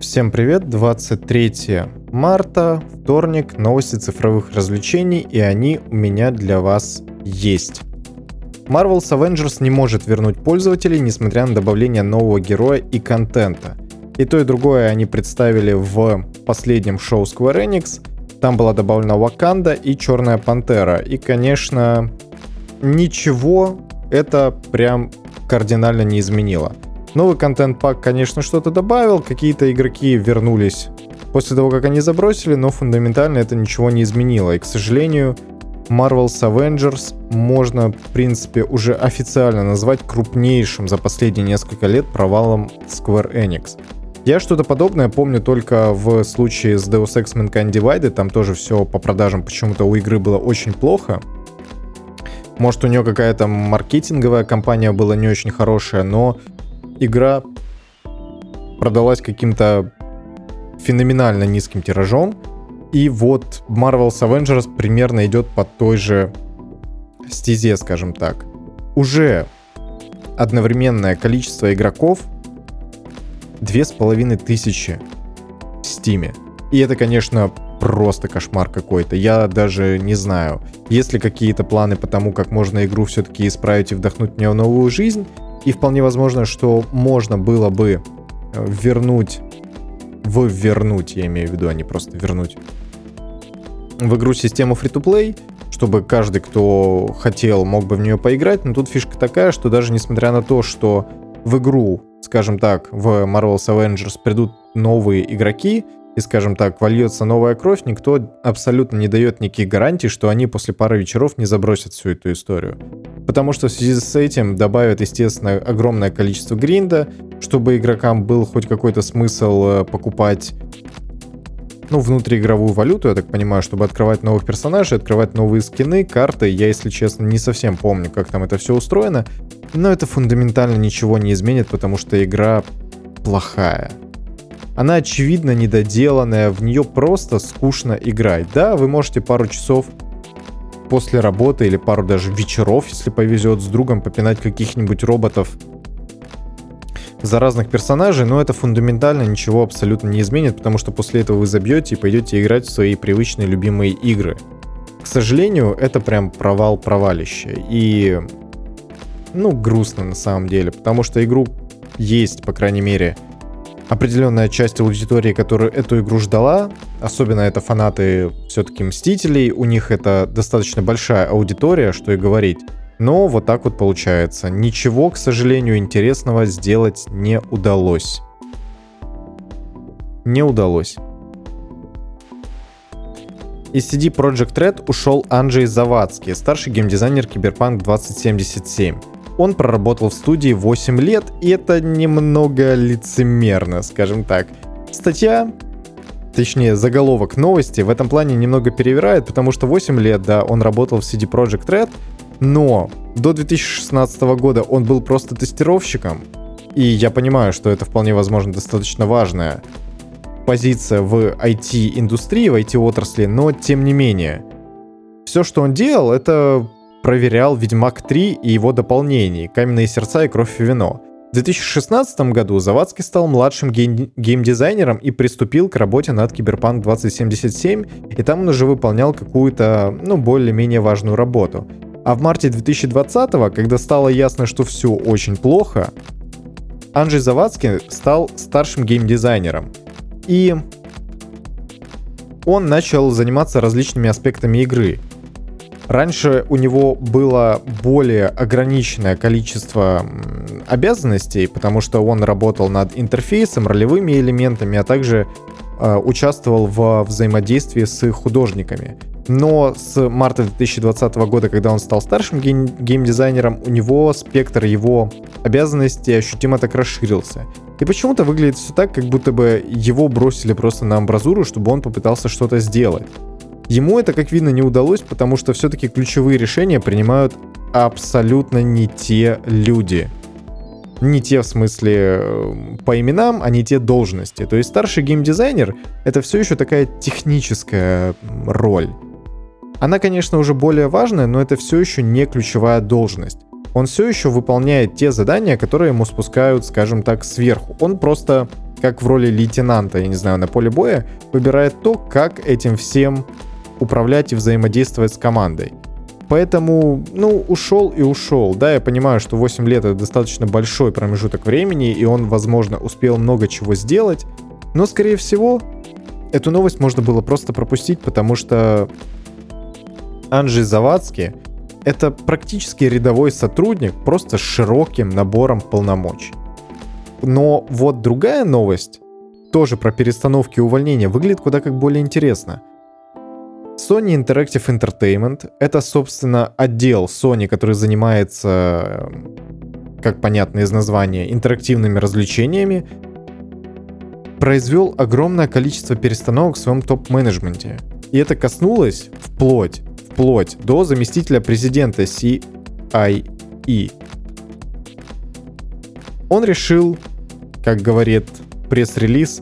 Всем привет, 23 марта, вторник, новости цифровых развлечений, и они у меня для вас есть. Marvel's Avengers не может вернуть пользователей, несмотря на добавление нового героя и контента. И то, и другое они представили в последнем шоу Square Enix. Там была добавлена Ваканда и Черная Пантера. И, конечно, ничего это прям кардинально не изменило. Новый контент-пак, конечно, что-то добавил, какие-то игроки вернулись после того, как они забросили, но фундаментально это ничего не изменило. И, к сожалению, Marvel's Avengers можно, в принципе, уже официально назвать крупнейшим за последние несколько лет провалом Square Enix. Я что-то подобное помню только в случае с Deus Ex Mankind Divided, там тоже все по продажам почему-то у игры было очень плохо. Может, у нее какая-то маркетинговая компания была не очень хорошая, но игра продалась каким-то феноменально низким тиражом. И вот Marvel's Avengers примерно идет по той же стезе, скажем так. Уже одновременное количество игроков две с половиной тысячи в Стиме. И это, конечно, просто кошмар какой-то. Я даже не знаю, есть ли какие-то планы по тому, как можно игру все-таки исправить и вдохнуть в нее новую жизнь. И вполне возможно, что можно было бы э, вернуть, в вернуть, я имею в виду, а не просто вернуть, в игру систему free-to-play, чтобы каждый, кто хотел, мог бы в нее поиграть. Но тут фишка такая, что даже несмотря на то, что в игру, скажем так, в Marvel's Avengers придут новые игроки, и, скажем так, вольется новая кровь, никто абсолютно не дает никаких гарантий, что они после пары вечеров не забросят всю эту историю. Потому что в связи с этим добавят, естественно, огромное количество гринда, чтобы игрокам был хоть какой-то смысл э, покупать ну, внутриигровую валюту, я так понимаю, чтобы открывать новых персонажей, открывать новые скины, карты. Я, если честно, не совсем помню, как там это все устроено. Но это фундаментально ничего не изменит, потому что игра плохая. Она очевидно недоделанная, в нее просто скучно играть. Да, вы можете пару часов после работы или пару даже вечеров, если повезет, с другом попинать каких-нибудь роботов за разных персонажей, но это фундаментально ничего абсолютно не изменит, потому что после этого вы забьете и пойдете играть в свои привычные любимые игры. К сожалению, это прям провал провалище. И, ну, грустно на самом деле, потому что игру есть, по крайней мере, определенная часть аудитории, которая эту игру ждала, особенно это фанаты все-таки Мстителей, у них это достаточно большая аудитория, что и говорить. Но вот так вот получается. Ничего, к сожалению, интересного сделать не удалось. Не удалось. Из CD Project Red ушел Анджей Завадский, старший геймдизайнер Cyberpunk 2077. Он проработал в студии 8 лет, и это немного лицемерно, скажем так. Статья, точнее заголовок новости в этом плане немного перевирает, потому что 8 лет, да, он работал в CD Project Red, но до 2016 года он был просто тестировщиком, и я понимаю, что это вполне возможно достаточно важная позиция в IT-индустрии, в IT-отрасли, но тем не менее. Все, что он делал, это проверял Ведьмак 3 и его дополнений «Каменные сердца» и «Кровь и вино». В 2016 году Завадский стал младшим гейм- геймдизайнером и приступил к работе над Киберпанк 2077, и там он уже выполнял какую-то, ну, более-менее важную работу. А в марте 2020, когда стало ясно, что все очень плохо, Анджей Завадский стал старшим геймдизайнером. И он начал заниматься различными аспектами игры — Раньше у него было более ограниченное количество обязанностей, потому что он работал над интерфейсом, ролевыми элементами, а также э, участвовал в взаимодействии с художниками. Но с марта 2020 года, когда он стал старшим гейм- геймдизайнером, у него спектр его обязанностей ощутимо так расширился. И почему-то выглядит все так, как будто бы его бросили просто на амбразуру, чтобы он попытался что-то сделать. Ему это, как видно, не удалось, потому что все-таки ключевые решения принимают абсолютно не те люди. Не те в смысле э, по именам, а не те должности. То есть старший геймдизайнер — это все еще такая техническая роль. Она, конечно, уже более важная, но это все еще не ключевая должность. он все еще выполняет те задания, которые ему спускают, скажем так, сверху. Он просто, как в роли лейтенанта, я не знаю, на поле боя, выбирает то, как этим всем управлять и взаимодействовать с командой. Поэтому, ну, ушел и ушел. Да, я понимаю, что 8 лет это достаточно большой промежуток времени, и он, возможно, успел много чего сделать. Но, скорее всего, эту новость можно было просто пропустить, потому что Анджей Завадский — это практически рядовой сотрудник, просто с широким набором полномочий. Но вот другая новость, тоже про перестановки и увольнения, выглядит куда как более интересно. Sony Interactive Entertainment — это, собственно, отдел Sony, который занимается, как понятно из названия, интерактивными развлечениями, произвел огромное количество перестановок в своем топ-менеджменте. И это коснулось вплоть вплоть до заместителя президента CIE. Он решил, как говорит пресс-релиз,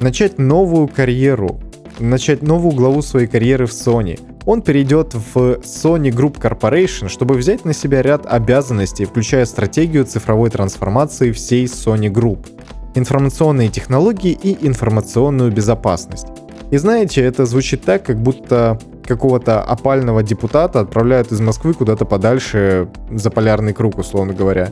начать новую карьеру, начать новую главу своей карьеры в Sony. Он перейдет в Sony Group Corporation, чтобы взять на себя ряд обязанностей, включая стратегию цифровой трансформации всей Sony Group, информационные технологии и информационную безопасность. И знаете, это звучит так, как будто какого-то опального депутата отправляют из Москвы куда-то подальше за полярный круг, условно говоря.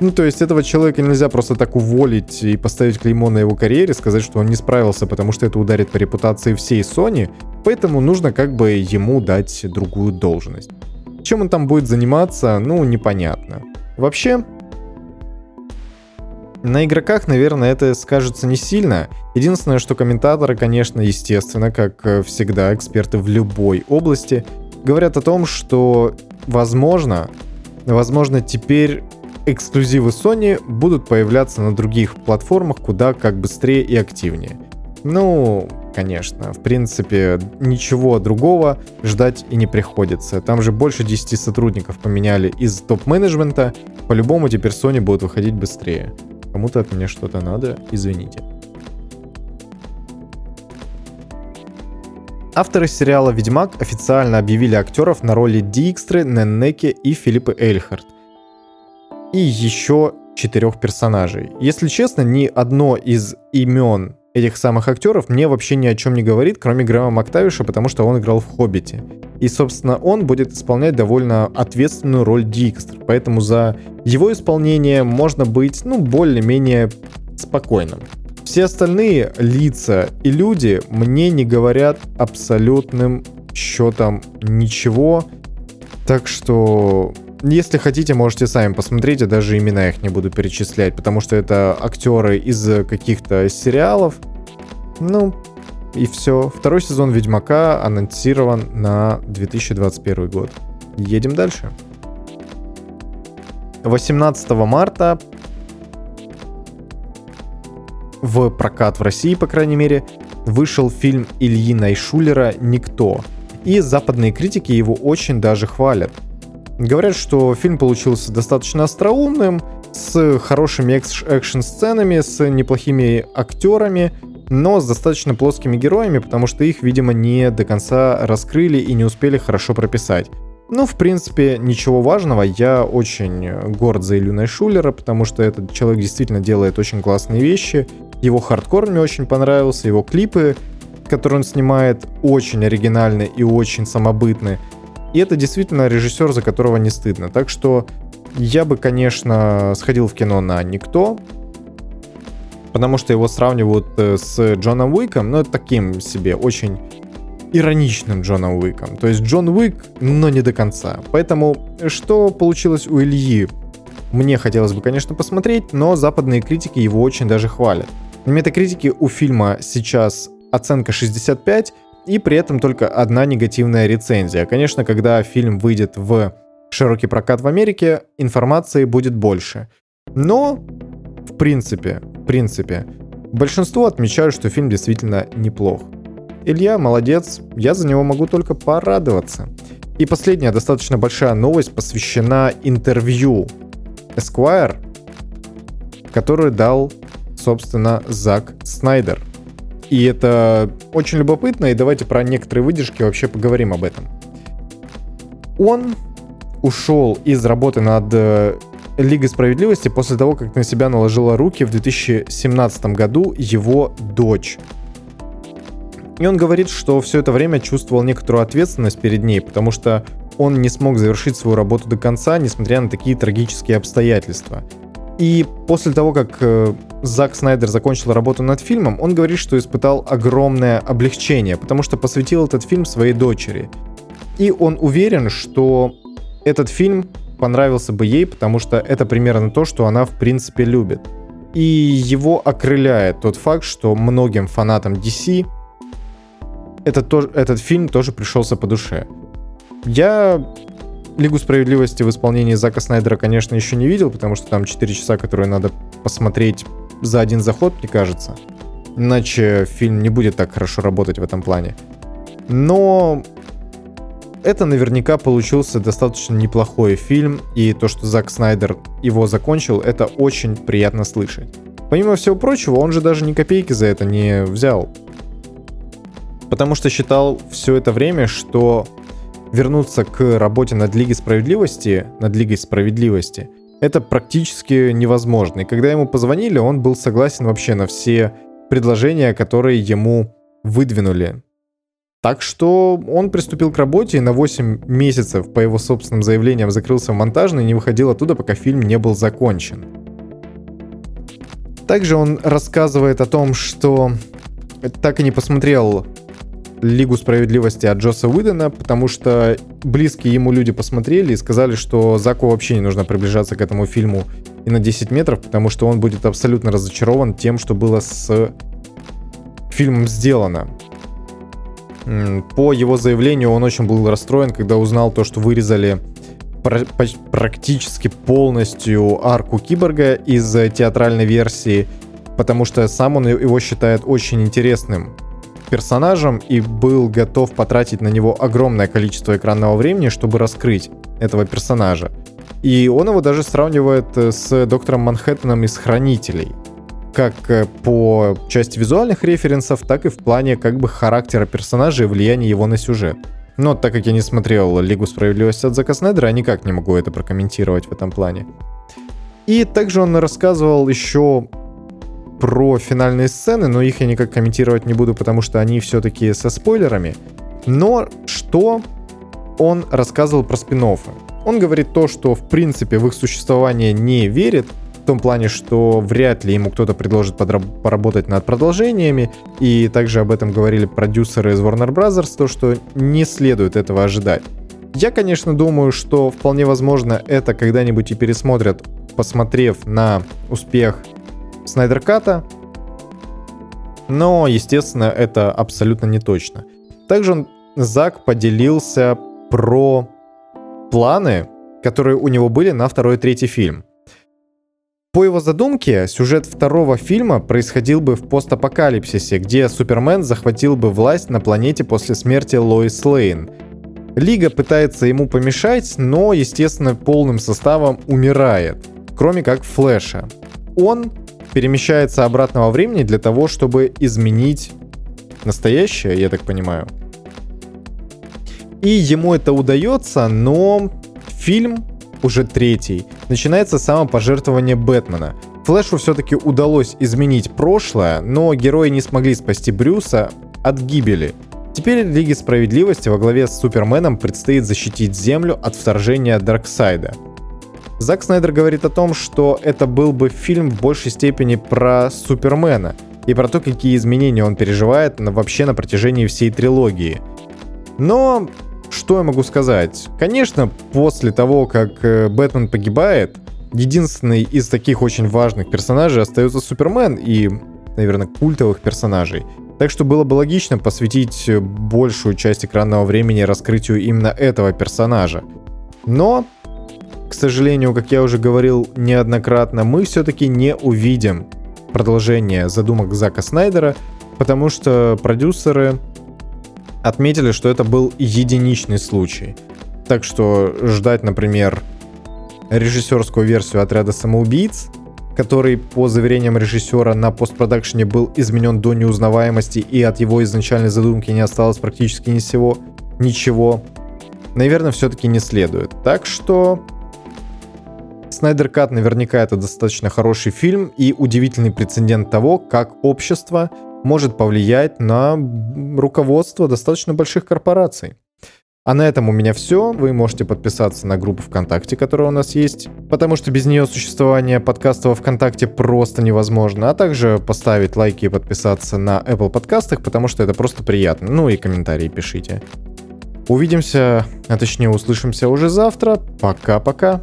Ну, то есть этого человека нельзя просто так уволить и поставить клеймо на его карьере, сказать, что он не справился, потому что это ударит по репутации всей Sony, поэтому нужно как бы ему дать другую должность. Чем он там будет заниматься, ну, непонятно. Вообще, на игроках, наверное, это скажется не сильно. Единственное, что комментаторы, конечно, естественно, как э, всегда, эксперты в любой области, говорят о том, что, возможно, возможно, теперь эксклюзивы Sony будут появляться на других платформах куда как быстрее и активнее. Ну, конечно, в принципе, ничего другого ждать и не приходится. Там же больше 10 сотрудников поменяли из топ-менеджмента, по-любому теперь Sony будет выходить быстрее. Кому-то от меня что-то надо, извините. Авторы сериала «Ведьмак» официально объявили актеров на роли Дикстры, Неннеки и Филиппа Эльхард. И еще четырех персонажей. Если честно, ни одно из имен этих самых актеров мне вообще ни о чем не говорит, кроме Грэма Мактавиша, потому что он играл в «Хоббите». И, собственно, он будет исполнять довольно ответственную роль Дикстер, поэтому за его исполнение можно быть, ну, более-менее спокойным. Все остальные лица и люди мне не говорят абсолютным счетом ничего, так что если хотите, можете сами посмотреть, я даже имена их не буду перечислять, потому что это актеры из каких-то сериалов. Ну, и все. Второй сезон Ведьмака анонсирован на 2021 год. Едем дальше. 18 марта в прокат в России, по крайней мере, вышел фильм Ильи Найшулера «Никто». И западные критики его очень даже хвалят. Говорят, что фильм получился достаточно остроумным, с хорошими экшн-сценами, с неплохими актерами, но с достаточно плоскими героями, потому что их, видимо, не до конца раскрыли и не успели хорошо прописать. Ну, в принципе, ничего важного. Я очень горд за Илюна Шулера, потому что этот человек действительно делает очень классные вещи. Его хардкор мне очень понравился, его клипы, которые он снимает, очень оригинальны и очень самобытны. И это действительно режиссер, за которого не стыдно. Так что я бы, конечно, сходил в кино на «Никто», потому что его сравнивают э, с Джоном Уиком, но таким себе очень ироничным Джоном Уиком. То есть Джон Уик, но не до конца. Поэтому что получилось у Ильи? Мне хотелось бы, конечно, посмотреть, но западные критики его очень даже хвалят. На метакритике у фильма сейчас оценка 65, и при этом только одна негативная рецензия. Конечно, когда фильм выйдет в широкий прокат в Америке, информации будет больше. Но, в принципе, в принципе, большинство отмечают, что фильм действительно неплох. Илья молодец, я за него могу только порадоваться. И последняя достаточно большая новость посвящена интервью Esquire, которую дал, собственно, Зак Снайдер – и это очень любопытно, и давайте про некоторые выдержки вообще поговорим об этом. Он ушел из работы над э, Лигой справедливости после того, как на себя наложила руки в 2017 году его дочь. И он говорит, что все это время чувствовал некоторую ответственность перед ней, потому что он не смог завершить свою работу до конца, несмотря на такие трагические обстоятельства. И после того, как э, Зак Снайдер закончил работу над фильмом, он говорит, что испытал огромное облегчение, потому что посвятил этот фильм своей дочери. И он уверен, что этот фильм понравился бы ей, потому что это примерно то, что она в принципе любит. И его окрыляет тот факт, что многим фанатам DC этот, этот фильм тоже пришелся по душе. Я Лигу справедливости в исполнении Зака Снайдера, конечно, еще не видел, потому что там 4 часа, которые надо посмотреть за один заход, мне кажется. Иначе фильм не будет так хорошо работать в этом плане. Но это наверняка получился достаточно неплохой фильм, и то, что Зак Снайдер его закончил, это очень приятно слышать. Помимо всего прочего, он же даже ни копейки за это не взял. Потому что считал все это время, что вернуться к работе над Лигой Справедливости, над Лигой Справедливости, это практически невозможно. И когда ему позвонили, он был согласен вообще на все предложения, которые ему выдвинули. Так что он приступил к работе и на 8 месяцев, по его собственным заявлениям, закрылся в монтажной и не выходил оттуда, пока фильм не был закончен. Также он рассказывает о том, что так и не посмотрел Лигу справедливости от Джоса Уидона, потому что близкие ему люди посмотрели и сказали, что Заку вообще не нужно приближаться к этому фильму и на 10 метров, потому что он будет абсолютно разочарован тем, что было с фильмом сделано. По его заявлению он очень был расстроен, когда узнал то, что вырезали практически полностью арку Киборга из театральной версии, потому что сам он его считает очень интересным персонажем и был готов потратить на него огромное количество экранного времени, чтобы раскрыть этого персонажа. И он его даже сравнивает э, с доктором Манхэттеном из Хранителей. Как э, по части визуальных референсов, так и в плане как бы характера персонажа и влияния его на сюжет. Но так как я не смотрел Лигу Справедливости от Зака Снайдера, я никак не могу это прокомментировать в этом плане. И также он рассказывал еще про финальные сцены, но их я никак комментировать не буду, потому что они все-таки со спойлерами. Но что он рассказывал про спин -оффы? Он говорит то, что в принципе в их существование не верит, в том плане, что вряд ли ему кто-то предложит поработать над продолжениями, и также об этом говорили продюсеры из Warner Bros., то, что не следует этого ожидать. Я, конечно, думаю, что вполне возможно это когда-нибудь и пересмотрят, посмотрев на успех Снайдерката, но, естественно, это абсолютно не точно. Также Зак поделился про планы, которые у него были на второй и третий фильм. По его задумке, сюжет второго фильма происходил бы в постапокалипсисе, где Супермен захватил бы власть на планете после смерти Лоис Лейн. Лига пытается ему помешать, но, естественно, полным составом умирает, кроме как Флэша. Он перемещается обратно во времени для того, чтобы изменить настоящее, я так понимаю. И ему это удается, но фильм, уже третий, начинается с самопожертвования Бэтмена. Флэшу все-таки удалось изменить прошлое, но герои не смогли спасти Брюса от гибели. Теперь Лиге Справедливости во главе с Суперменом предстоит защитить Землю от вторжения Дарксайда. Зак Снайдер говорит о том, что это был бы фильм в большей степени про Супермена и про то, какие изменения он переживает вообще на протяжении всей трилогии. Но что я могу сказать? Конечно, после того, как э, Бэтмен погибает, единственный из таких очень важных персонажей остается Супермен и, наверное, культовых персонажей. Так что было бы логично посвятить большую часть экранного времени раскрытию именно этого персонажа. Но к сожалению, как я уже говорил неоднократно, мы все-таки не увидим продолжение задумок Зака Снайдера, потому что продюсеры отметили, что это был единичный случай. Так что ждать, например, режиссерскую версию отряда самоубийц, который, по заверениям режиссера, на постпродакшене был изменен до неузнаваемости и от его изначальной задумки не осталось практически ни всего, ничего. наверное, все-таки не следует. Так что Снайдер Кат наверняка это достаточно хороший фильм и удивительный прецедент того, как общество может повлиять на руководство достаточно больших корпораций. А на этом у меня все. Вы можете подписаться на группу ВКонтакте, которая у нас есть, потому что без нее существование подкаста во ВКонтакте просто невозможно. А также поставить лайки и подписаться на Apple подкастах, потому что это просто приятно. Ну и комментарии пишите. Увидимся, а точнее услышимся уже завтра. Пока-пока.